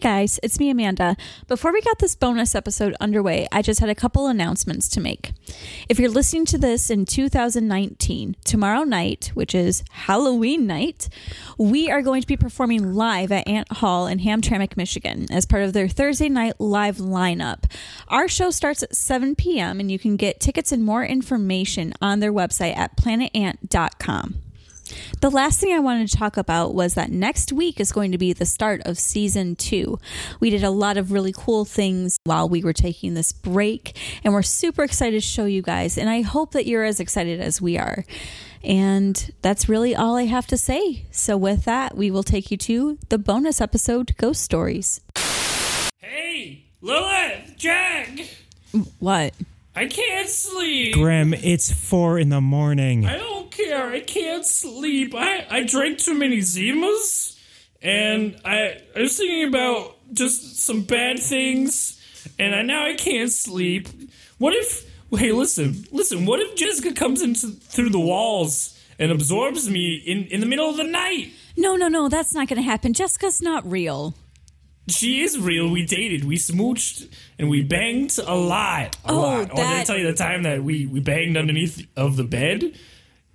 guys, it's me, Amanda. Before we got this bonus episode underway, I just had a couple announcements to make. If you're listening to this in 2019, tomorrow night, which is Halloween night, we are going to be performing live at Ant Hall in Hamtramck, Michigan, as part of their Thursday night live lineup. Our show starts at 7 p.m., and you can get tickets and more information on their website at planetant.com. The last thing I wanted to talk about was that next week is going to be the start of season two. We did a lot of really cool things while we were taking this break, and we're super excited to show you guys. And I hope that you're as excited as we are. And that's really all I have to say. So, with that, we will take you to the bonus episode Ghost Stories. Hey, Lilith, Jack, What? I can't sleep. Grim, it's four in the morning. I don't care. I can't sleep. I, I drank too many Zimas, and I, I was thinking about just some bad things, and I, now I can't sleep. What if? Hey, listen, listen. What if Jessica comes into through the walls and absorbs me in in the middle of the night? No, no, no, that's not going to happen. Jessica's not real. She is real. We dated, we smooched, and we banged a lot. A Oh, lot. Oh, did I tell you the time that we, we banged underneath of the bed?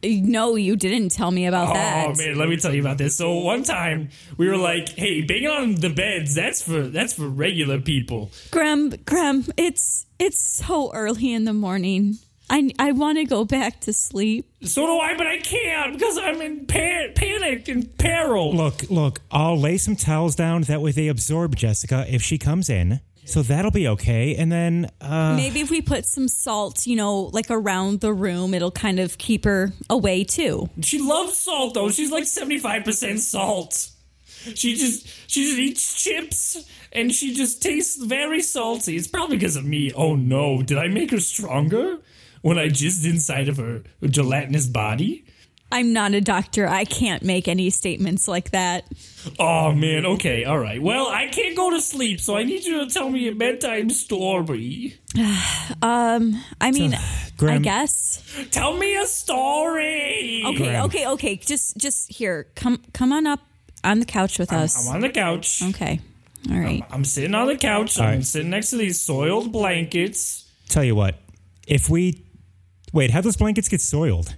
No, you didn't tell me about oh, that. Oh man, let me tell you about this. So one time we were like, "Hey, banging on the beds, that's for that's for regular people." Graham, Graham, it's it's so early in the morning. I I want to go back to sleep. So do I, but I can't because I'm in pan- panic and peril. Look, look, I'll lay some towels down. That way they absorb Jessica if she comes in. So that'll be okay. And then, uh, Maybe if we put some salt, you know, like around the room, it'll kind of keep her away too. She loves salt though. She's like seventy five percent salt. She just she just eats chips and she just tastes very salty. It's probably because of me. Oh no, did I make her stronger when I jizzed inside of her gelatinous body? I'm not a doctor. I can't make any statements like that. Oh man, okay, all right. Well, I can't go to sleep, so I need you to tell me a bedtime story. Um, I mean, I guess. Tell me a story. Okay, Graham. okay, okay. Just just here. Come come on up on the couch with us. I'm on the couch. Okay. All right. I'm sitting on the couch. All I'm right. sitting next to these soiled blankets tell you what, if we wait, how those blankets get soiled?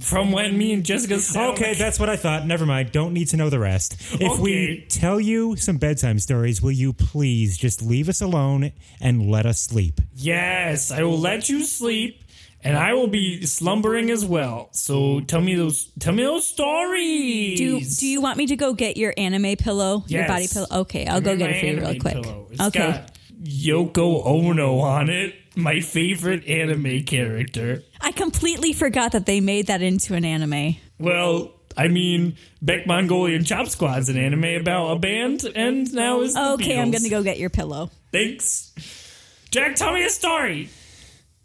from when me and Jessica sat Okay, the- that's what I thought. Never mind. Don't need to know the rest. If we Okay. tell you some bedtime stories, will you please just leave us alone and let us sleep? Yes, I will let you sleep, and I will be slumbering as well. So tell me those. Tell me those stories. Do do you want me to go get your anime pillow? Your Yes. body pillow? Okay, I'll go get it my for you real quick. pillow. It's Okay. got Yoko Ono on it, my favorite anime character. I completely forgot that they made that into an anime. Well, I mean, Beck Mongolian Chop Squad's an anime about a band, and now is the Okay, I'm gonna go get your pillow. Thanks, Jack. Tell me a story.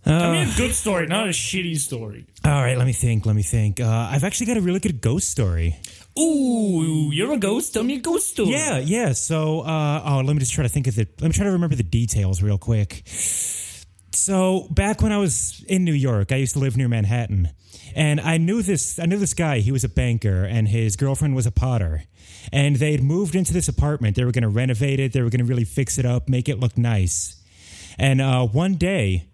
tell me a good story, not a shitty story. All right, let me think. Let me think. Uh, I've actually got a really good ghost story. Ooh, you're a ghost. Tell me a ghost story. Yeah, yeah. So, uh, oh, let me just try to think of the. Let me try to remember the details real quick. So, back when I was in New York, I used to live near Manhattan, and I knew this. I knew this guy. He was a banker, and his girlfriend was a potter. And they'd moved into this apartment. They were going to renovate it. They were going to really fix it up, make it look nice. And uh, one day,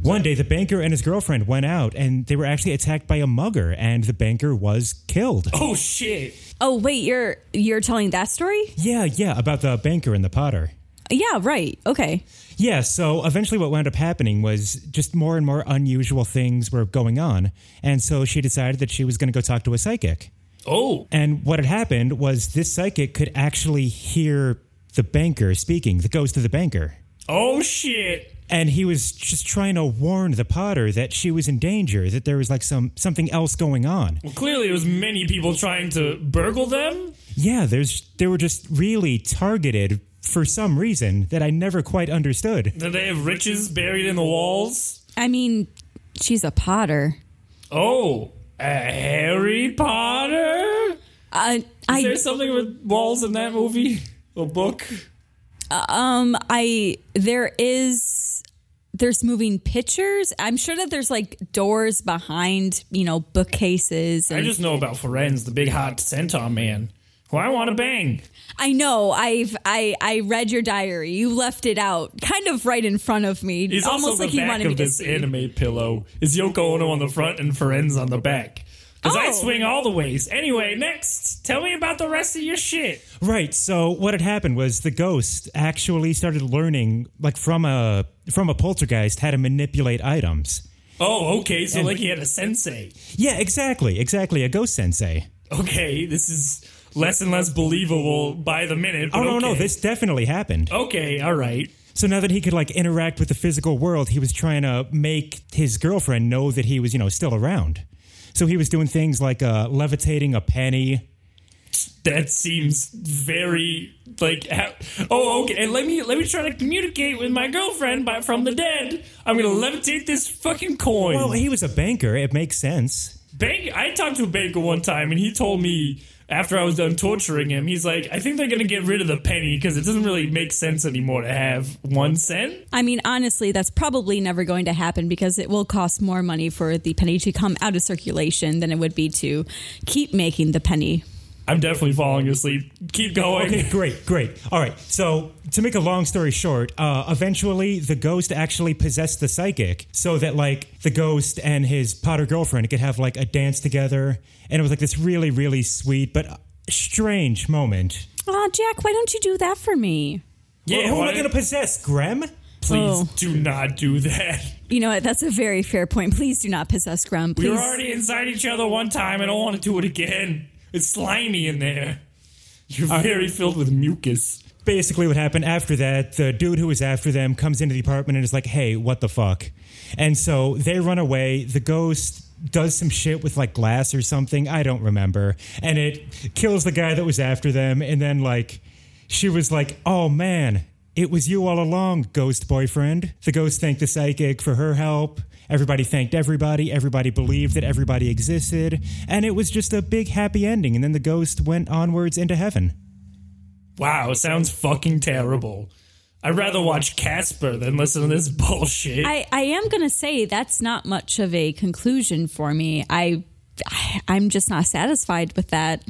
one day, the banker and his girlfriend went out, and they were actually attacked by a mugger, and the banker was killed. Oh shit. Oh wait, you're you're telling that story? Yeah, yeah, about the banker and the potter. Yeah, right. Okay. Yeah, so eventually what wound up happening was just more and more unusual things were going on. And so she decided that she was going to go talk to a psychic. Oh, And what had happened was this psychic could actually hear the banker speaking, the ghost of the banker. oh shit. And he was just trying to warn the Potter that she was in danger, that there was like some something else going on. Well, clearly, it was many people trying to burgle them. Yeah, there's they were just really targeted for some reason that I never quite understood. Do they have riches buried in the walls? I mean, she's a Potter. Oh, a Harry Potter? Uh, Is I there something with walls in that movie? A book? um I there is there's moving pictures. I'm sure that there's like doors behind, you know, bookcases. I just know about Firenze, the big hot centaur man, who I want to bang. I know. I've I I read your diary. You left it out, kind of right in front of me, He's almost also like the you back wanted me of to this see. anime pillow. Is Yoko Ono on the front and Firenze on the back? Because I Oh. swing all the ways. Anyway, next, tell me about the rest of your shit. Right. So what had happened was the ghost actually started learning, like from a from a poltergeist, how to manipulate items. Oh, okay. So And- like he had a sensei. Yeah, exactly, exactly. A ghost sensei. Okay, this is less and less believable by the minute. Oh no, no, okay. this definitely happened. Okay, all right. So now that he could like interact with the physical world, he was trying to make his girlfriend know that he was, you know, still around. So he was doing things like uh, levitating a penny. That seems very like. ha- Oh, okay. And let me let me try to communicate with my girlfriend by from the dead. I'm gonna levitate this fucking coin. Well, he was a banker. It makes sense. Bank. I talked to a banker one time, and he told me after I was done torturing him, he's like, "I think they're gonna get rid of the penny because it doesn't really make sense anymore to have one cent." I mean, honestly, that's probably never going to happen because it will cost more money for the penny to come out of circulation than it would be to keep making the penny. I'm definitely falling asleep. Keep going. Okay, great, great. All right. So to make a long story short, uh, eventually the ghost actually possessed the psychic, so that like the ghost and his Potter girlfriend could have like a dance together, and it was like this really, really sweet but strange moment. Oh, Jack, why don't you do that for me? Yeah, Who am I going to possess? Grem? Please Oh. do not do that. You know what? That's a very fair point. Please do not possess Grum. We Please. were already inside each other one time. I don't want to do it again. It's slimy in there. You're uh, very filled with mucus. basically what happened after that the dude who was after them comes into the apartment and is like hey what the fuck? And so they run away. The ghost does some shit with like glass or something. I don't remember. And it kills the guy that was after them. And then like she was like oh man it was you all along ghost boyfriend. The ghost thanked the psychic for her help everybody thanked everybody everybody believed that everybody existed and it was just a big happy ending and then the ghost went onwards into heaven Wow, sounds fucking terrible. I'd rather watch Casper than listen to this bullshit. I, I am going to say that's not much of a conclusion for me. I, I I'm just not satisfied with that.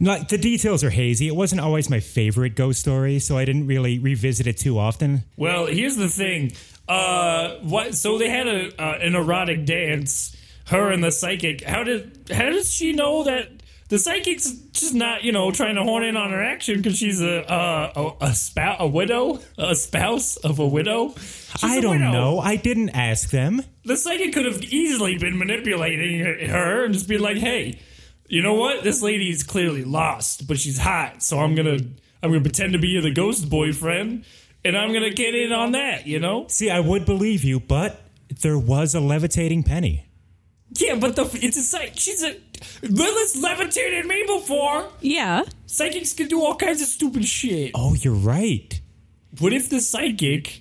Like the details are hazy. It wasn't always my favorite ghost story, so I didn't really revisit it too often. well, here's the thing. Uh, what? So they had a uh, an erotic dance. Her and the psychic. How did? How does she know that the psychic's just not, you know, trying to horn in on her action because she's a uh, a, a spouse, a widow, a spouse of a widow. She's I a don't widow. know. I didn't ask them. The psychic could have easily been manipulating her and just been like, "Hey, you know what? This lady's clearly lost, but she's hot, so I'm gonna I'm gonna pretend to be the ghost boyfriend, and I'm gonna get in on that." You know? See, I would believe you, but there was a levitating penny. Yeah, but the it's a psych. She's a Lilith's levitated me before. Yeah. Psychics can do all kinds of stupid shit. Oh, you're right. What if the psychic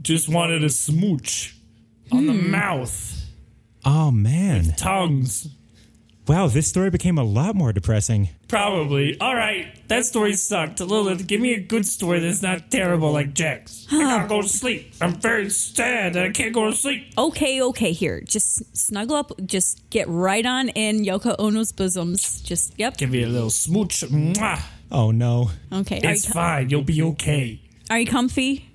just wanted a smooch on the hmm. mouth, Oh man. tongues? Wow, this story became a lot more depressing. Probably. All right, that story sucked. Lilith, give me a good story that's not terrible like Jack's. I gotta go to sleep. I'm very sad that I can't go to sleep. Okay, okay, here. Just snuggle up. Just get right on in Yoko Ono's bosoms. Just, yep. Give me a little smooch. Mwah. Oh no. Okay. Are It's you, fine. You'll be okay. are you comfy?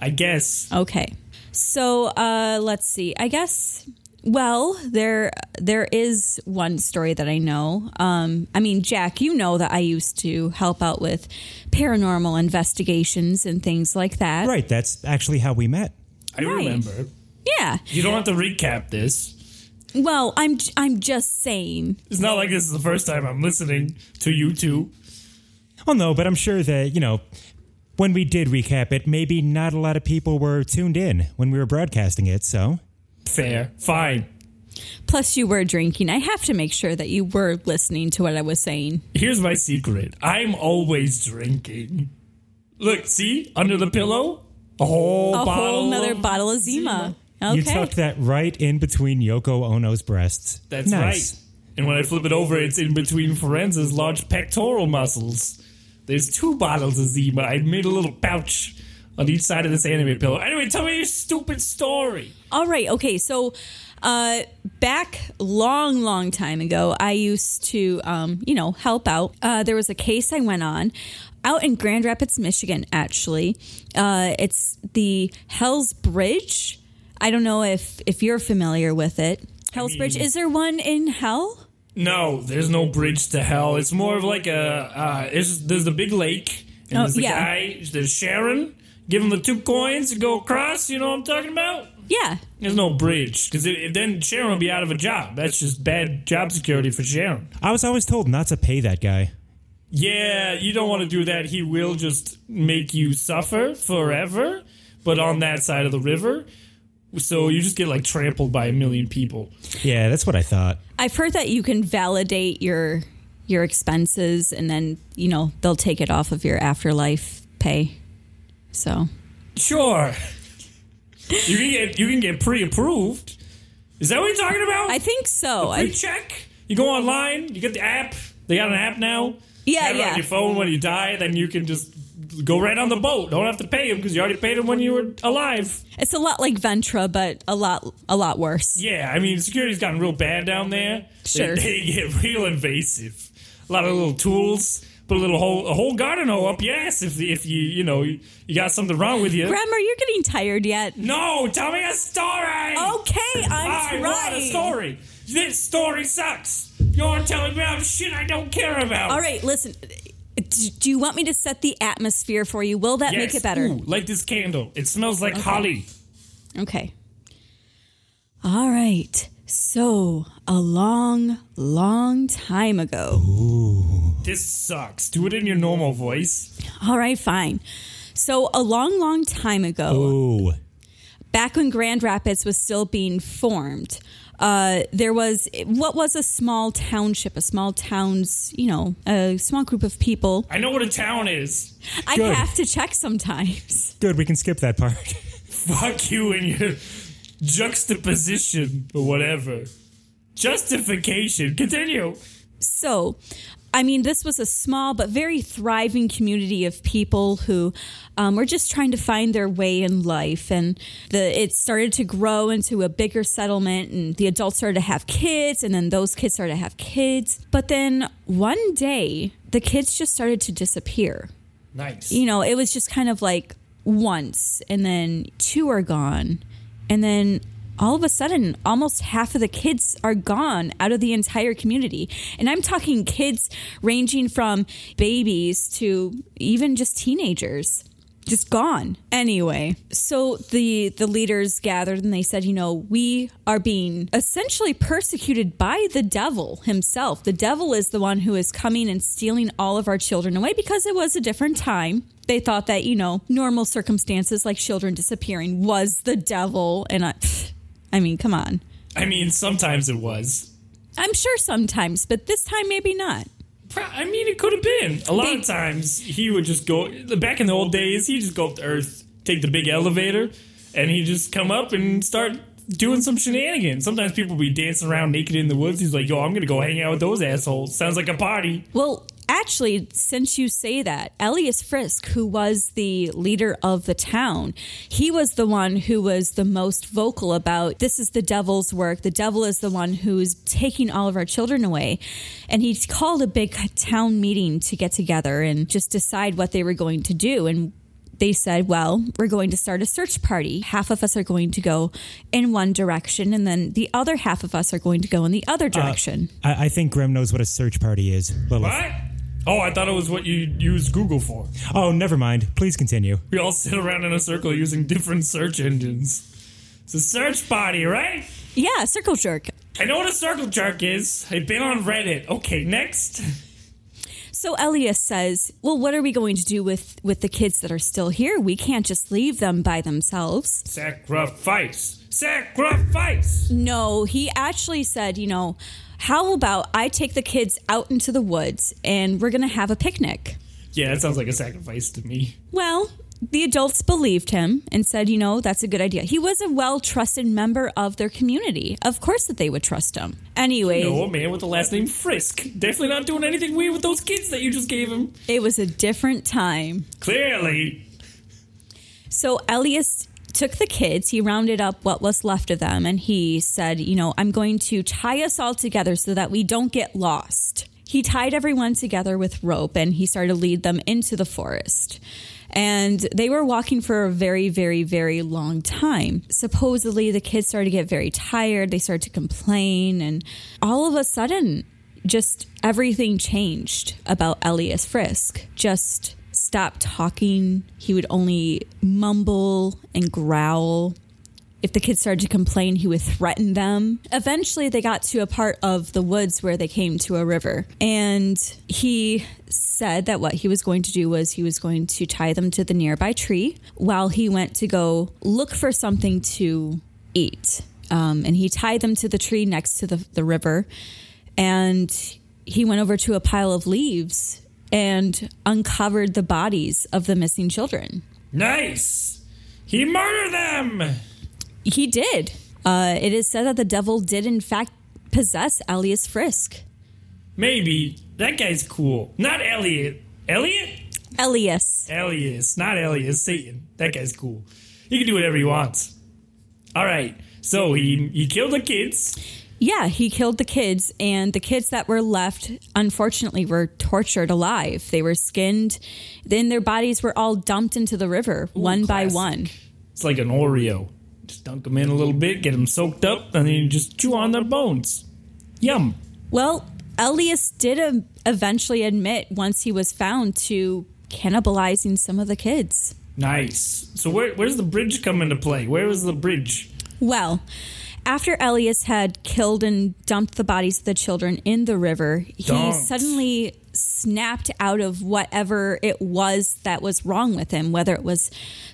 I guess. Okay. So, uh, let's see. I guess Well, there there is one story that I know. Um, I mean, Jack, you know that I used to help out with paranormal investigations and things like that. Right, that's actually how we met. I Right. remember. Yeah. You don't have to recap this. Well, I'm I'm just saying. It's not like this is the first time I'm listening to you two. Oh no, but I'm sure that, you know, when we did recap it, maybe not a lot of people were tuned in when we were broadcasting it, so. Fair. Fine. Plus, you were drinking. I have to make sure that you were listening to what I was saying. Here's my secret. I'm always drinking. Look, see? Under the pillow? A whole A bottle. whole nother of- bottle of Zima. Okay. You tucked that right in between Yoko Ono's breasts. That's nice. right. And when I flip it over, it's in between Firenze's large pectoral muscles. There's two bottles of Zima. I made a little pouch on each side of this anime pillow. Anyway, tell me your stupid story. All right. Okay. So, uh, back long, long time ago, I used to, um, you know, help out. Uh, there was a case I went on out in Grand Rapids, Michigan. Actually, uh, it's the Hell's Bridge. I don't know if if you're familiar with it. Hell's mean- Bridge. Is there one in Hell? No, there's no bridge to hell. It's more of like a uh, there's the big lake, and Oh, there's the yeah. guy, there's Charon. Give him the two coins to go across. You know what I'm talking about? Yeah. There's no bridge because then Charon will be out of a job. That's just bad job security for Charon. I was always told not to pay that guy. Yeah, you don't want to do that. He will just make you suffer forever, but on that side of the river. So you just get like trampled by a million people. Yeah, that's what I thought. I've heard that you can validate your your expenses and then, you know, they'll take it off of your afterlife pay. So, Sure. You can get you can get pre-approved. Is that what you're talking about? I think so. I, Pre-check. You go online. You get the app. They got an app now. Yeah, yeah. On your phone when you die, then you can just go right on the boat. Don't have to pay them because you already paid them when you were alive. it's a lot like Ventra, but a lot a lot worse. Yeah, I mean security's gotten real bad down there. Sure. They, they get real invasive. A lot of little tools. Put a little hole, a whole garden hole up your ass if if you you know you, you got something wrong with you. Grandma, you're getting tired yet? no, tell me a story. Okay, I'm I want a story. This story sucks. You're telling me about shit I don't care about. All right, listen. Do you want me to set the atmosphere for you? Will that make it better? Ooh, like this candle. It smells like holly. Okay. All right. So, a long, long time ago. This sucks. Do it in your normal voice. All right, fine. So, a long, long time ago, Ooh. back when Grand Rapids was still being formed, uh, there was what was a small township, a small town's, you know, a small group of people. I know what a town is. I Good. have to check sometimes. Good, we can skip that part. Fuck you and your juxtaposition or whatever. Justification. Continue. So, I mean, this was a small but very thriving community of people who um, were just trying to find their way in life, and the it started to grow into a bigger settlement, and the adults started to have kids, and then those kids started to have kids. But then one day, the kids just started to disappear. Nice. You know, it was just kind of like once, and then two are gone, and then all of a sudden, almost half of the kids are gone out of the entire community. And I'm talking kids ranging from babies to even just teenagers. Just gone. Anyway, so the the leaders gathered and they said, you know, we are being essentially persecuted by the devil himself. The devil is the one who is coming and stealing all of our children away because it was a different time. They thought that, you know, normal circumstances like children disappearing was the devil and I I mean, come on. I mean, sometimes it was. I'm sure sometimes, but this time maybe not. I mean, it could have been. A lot They- of times he would just go. Back in the old days, he'd just go up to Earth, take the big elevator, and he'd just come up and start doing some shenanigans. Sometimes people would be dancing around naked in the woods. He's like, "Yo, I'm gonna go hang out with those assholes." Sounds like a party. Well, actually, since you say that, Elias Frisk, who was the leader of the town, he was the one who was the most vocal about this is the devil's work. The devil is the one who's taking all of our children away. And he called a big town meeting to get together and just decide what they were going to do. And they said, well, we're going to start a search party. Half of us are going to go in one direction, and then the other half of us are going to go in the other uh, direction. I, I think Grim knows what a search party is. Lilith. What? Oh, I thought it was what you use Google for. Oh, never mind. Please continue. We all sit around in a circle using different search engines. It's a search party, right? yeah, circle jerk. I know what a circle jerk is. I've been on Reddit. Okay, next. So Elias says, "Well, what are we going to do with with the kids that are still here? We can't just leave them by themselves." Sacrifice. Sacrifice. No, he actually said, "You know, how about I take the kids out into the woods and we're going to have a picnic?" Yeah, that sounds like a sacrifice to me. Well, the adults believed him and said, "You know, that's a good idea." He was a well-trusted member of their community. Of course that they would trust him. Anyway, No, a man with the last name Frisk. Definitely not doing anything weird with those kids that you just gave him. it was a different time. Clearly. So Elias took the kids, he rounded up what was left of them, and he said, You know, I'm going to tie us all together so that we don't get lost. He tied everyone together with rope and he started to lead them into the forest. And they were walking for a very, very, very long time. Supposedly, the kids started to get very tired. They started to complain. And all of a sudden, just everything changed about Elias Frisk. Just stopped talking. He would only mumble and growl. If the kids started to complain, he would threaten them. Eventually, they got to a part of the woods where they came to a river. And he said that what he was going to do was he was going to tie them to the nearby tree while he went to go look for something to eat. Um, and he tied them to the tree next to the, the river. And he went over to a pile of leaves and uncovered the bodies of the missing children. Nice. He murdered them. He did. Uh, it is said that the devil did, in fact, possess Elias Frisk. Maybe. That guy's cool. Not Elliot. Elliot? Elias. Elias. Not Elias. Satan. That guy's cool. He can do whatever he wants. All right. So he he killed the kids. Yeah, he killed the kids, and the kids that were left, unfortunately, were tortured alive. They were skinned, then their bodies were all dumped into the river, one by one. It's like an Oreo. Just dunk them in a little bit, get them soaked up, and then you just chew on their bones. Yum. Well, Elias did um, eventually admit, once he was found, to cannibalizing some of the kids. Nice. So where where's the bridge come into play? Where was the bridge? Well, after Elias had killed and dumped the bodies of the children in the river, he suddenly snapped out of whatever it was that was wrong with him, whether it was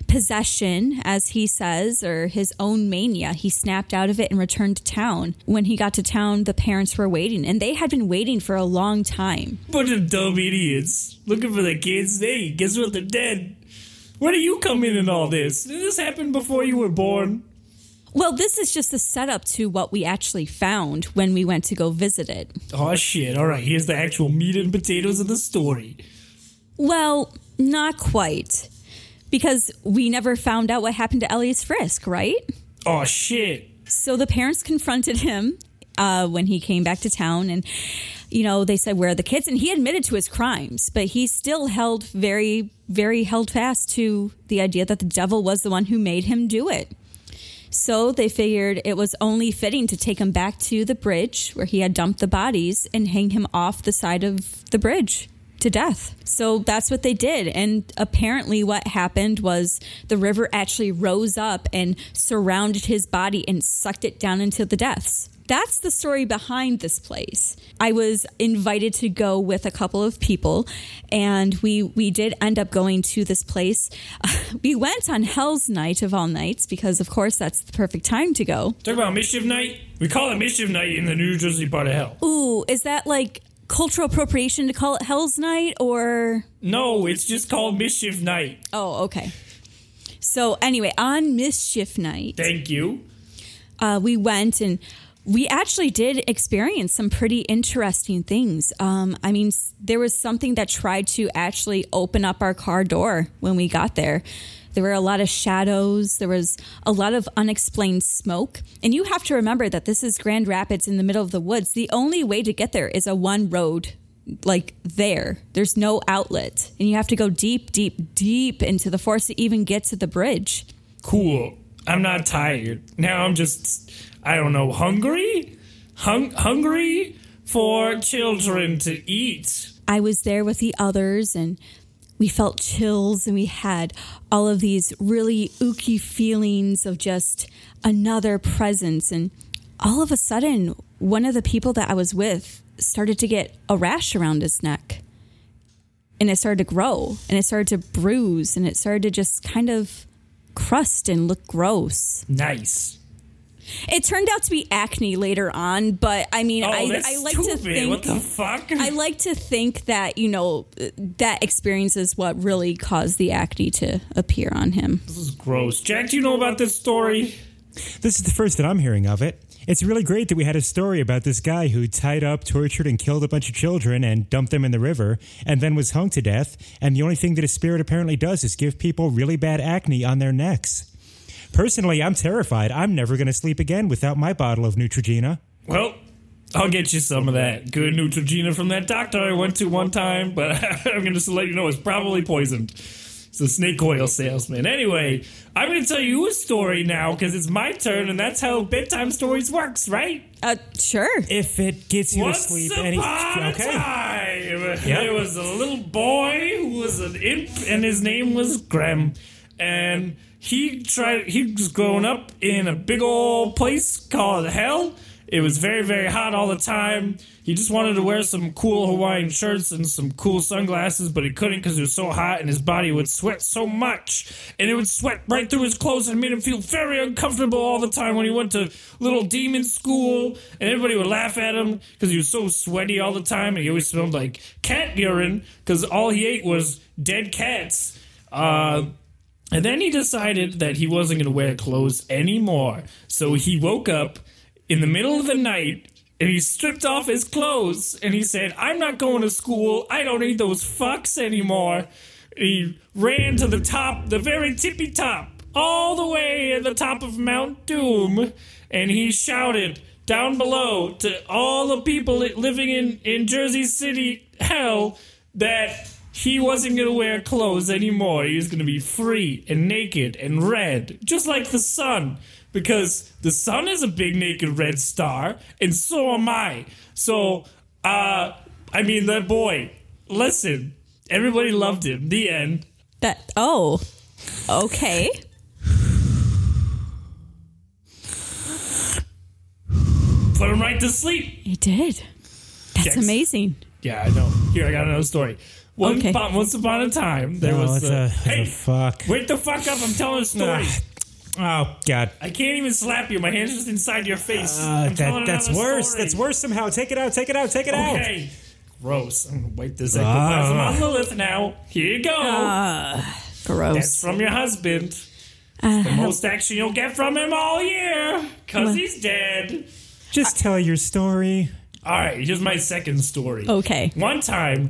possession, as he says, or his own mania. He snapped out of it and returned to town. When he got to town, the parents were waiting, and they had been waiting for a long time. Bunch of dumb idiots looking for the kids. Hey, guess what? They're dead. Where do you come in in all this? Did this happen before you were born? Well, this is just a setup to what we actually found when we went to go visit it. Oh shit! All right, here's the actual meat and potatoes of the story. Well, not quite. Because we never found out what happened to Elias Frisk, right? Oh shit! So the parents confronted him uh, when he came back to town, and you know they said, "Where are the kids?" And he admitted to his crimes, but he still held very, very held fast to the idea that the devil was the one who made him do it. So they figured it was only fitting to take him back to the bridge where he had dumped the bodies and hang him off the side of the bridge to death. So that's what they did. And apparently, what happened was the river actually rose up and surrounded his body and sucked it down into the depths. That's the story behind this place. I was invited to go with a couple of people, and we we did end up going to this place. we went on Hell's Night of all nights because, of course, that's the perfect time to go. Talk about mischief night. We call it mischief night in the New Jersey part of hell. Ooh, is that like cultural appropriation to call it Hell's Night or? No, it's just called mischief night. Oh, okay. So anyway, on Mischief Night, Thank you. uh, we went and we actually did experience some pretty interesting things. Um, I mean, there was something that tried to actually open up our car door when we got there. There were a lot of shadows. There was a lot of unexplained smoke. And you have to remember that this is Grand Rapids in the middle of the woods. The only way to get there is a one road like there. There's no outlet, and you have to go deep, deep, deep into the forest to even get to the bridge. Cool. I'm not tired. Now I'm just, I don't know, hungry? Hung- hungry for children to eat. I was there with the others and we felt chills and we had all of these really ooky feelings of just another presence. And all of a sudden, one of the people that I was with started to get a rash around his neck. And it started to grow and it started to bruise and it started to just kind of crust and look gross. Nice. It turned out to be acne later on, but I mean, Oh, I, I like stupid. to think what the fuck? I like to think that, you know, that experience is what really caused the acne to appear on him. this is gross. Jack, do you know about this story? This is the first that I'm hearing of it. It's really great that we had a story about this guy who tied up, tortured, and killed a bunch of children and dumped them in the river and then was hung to death. And the only thing that his spirit apparently does is give people really bad acne on their necks. Personally, I'm terrified. I'm never going to sleep again without my bottle of Neutrogena. Well, I'll get you some of that good Neutrogena from that doctor I went to one time, but I'm going to just let you know it's probably poisoned. It's a snake oil salesman. Anyway, I'm going to tell you a story now because it's my turn, and that's how bedtime stories works, right? Uh, sure. If it gets you Once to sleep, upon any a okay. time, there was a little boy who was an imp, and his name was Graham. And he tried. He was growing up in a big old place called Hell. It was very, very hot all the time. He just wanted to wear some cool Hawaiian shirts and some cool sunglasses, but he couldn't because it was so hot and his body would sweat so much. And it would sweat right through his clothes and made him feel very uncomfortable all the time when he went to little demon school. And everybody would laugh at him because he was so sweaty all the time. And he always smelled like cat urine because all he ate was dead cats. Uh, and then he decided that he wasn't going to wear clothes anymore. So he woke up in the middle of the night and he stripped off his clothes and he said, I'm not going to school. I don't need those fucks anymore. He ran to the top, the very tippy top, all the way at the top of Mount Doom. And he shouted down below to all the people living in, in Jersey City hell that he wasn't going to wear clothes anymore. He was going to be free and naked and red, just like the sun. Because the sun is a big naked red star, and so am I. So, uh, I mean, that boy, listen, everybody loved him. The end. That, oh, okay. Put him right to sleep. He did. That's Yes. amazing. Yeah, I know. Here, I got another story. One Okay. upon, once upon a time, there Oh, was. it's a, it's hey, a fuck. wake the fuck up! I'm telling a story. Oh God. I can't even slap you. My hand's just inside your face. Uh, I'm telling that, that's another worse. story. That's worse somehow. Take it out. Take it out. Take it out. Okay. Gross. I'm gonna wipe this ectoplasm Ah. on Lilith now. Here you go. That's Gross. from your husband. Uh, The most action you'll get from him all year. Cause he's dead. Just tell your story. Alright, here's my second story. okay. One time,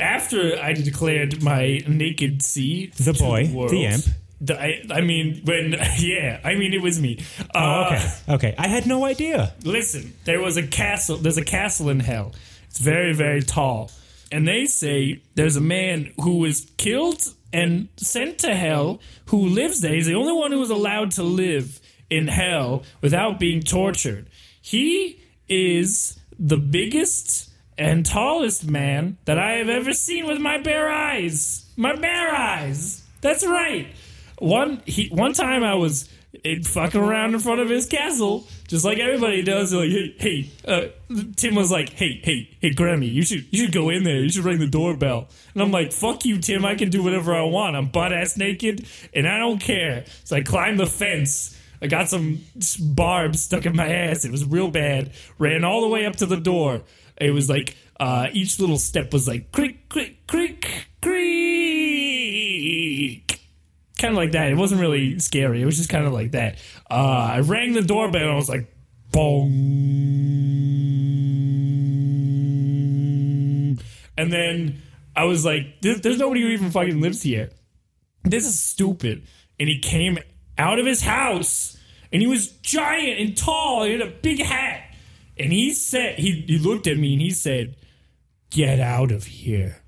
after I declared my naked sea, The boy, world, the imp. the- I, I mean, when yeah, I mean it was me. Oh, Uh, okay. Okay. I had no idea. Listen, there was a castle. There's a castle in hell. It's very, very tall. And they say there's a man who was killed and sent to hell who lives there. He's the only one who was allowed to live in hell without being tortured. He is the biggest and tallest man that I have ever seen with my bare eyes. My bare eyes. That's right. One he one time I was eh, fucking around in front of his castle, just like everybody does. Like, hey, hey, uh, Tim was like, hey, hey, hey, Grammy, you should you should go in there. You should ring the doorbell. And I'm like, fuck you, Tim. I can do whatever I want. I'm butt ass naked, and I don't care. So I climbed the fence. I got some barbs stuck in my ass. It was real bad. Ran all the way up to the door. It was like uh, each little step was like creak, creak, creak, creak kind of like that. It wasn't really scary. It was just kind of like that. Uh, I rang the doorbell and I was like, boom. And then I was like, "There- there's nobody who even fucking lives here. This is stupid. And he came out of his house and he was giant and tall. He had a big hat. And he said, he, he looked at me and he said, get out of here.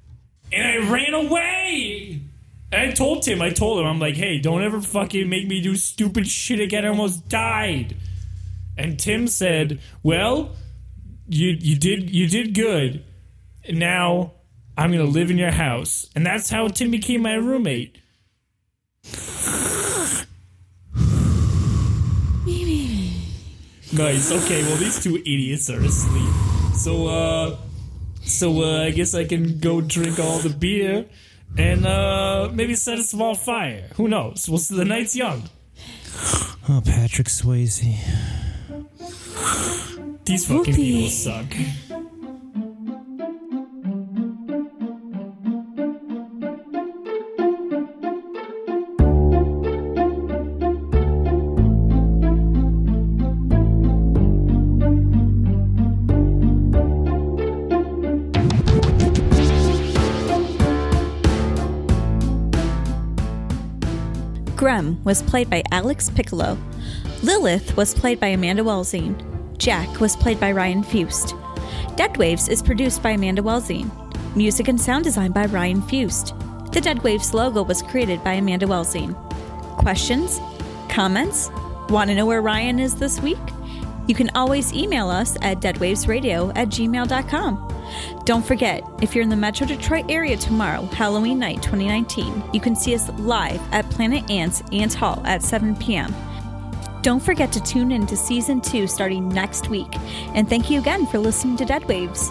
And I ran away. And I told him, I told him, I'm like, hey, don't ever fucking make me do stupid shit again. I almost died. And Tim said, well, you you did you did good. Now I'm gonna live in your house. And that's how Tim became my roommate. Nice. Okay. Well, these two idiots are asleep. So, uh, so uh, I guess I can go drink all the beer and uh, maybe set a small fire. Who knows? Well, the night's young. Oh, Patrick Swayze. These fucking Whoopee. people suck. Was played by Alex Piccolo. Lilith was played by Amanda Welzine. Jack was played by Ryan Fust. Dead Waves is produced by Amanda Welzine. Music and sound design by Ryan Fust. The Dead Waves logo was created by Amanda Welzine. Questions? Comments? Want to know where Ryan is this week? You can always email us at deadwavesradio at gmail.com. Don't forget, if you're in the Metro Detroit area tomorrow, Halloween night 2019, you can see us live at Planet Ants Ant Hall at 7 p.m. Don't forget to tune in to season two starting next week. And thank you again for listening to Dead Waves.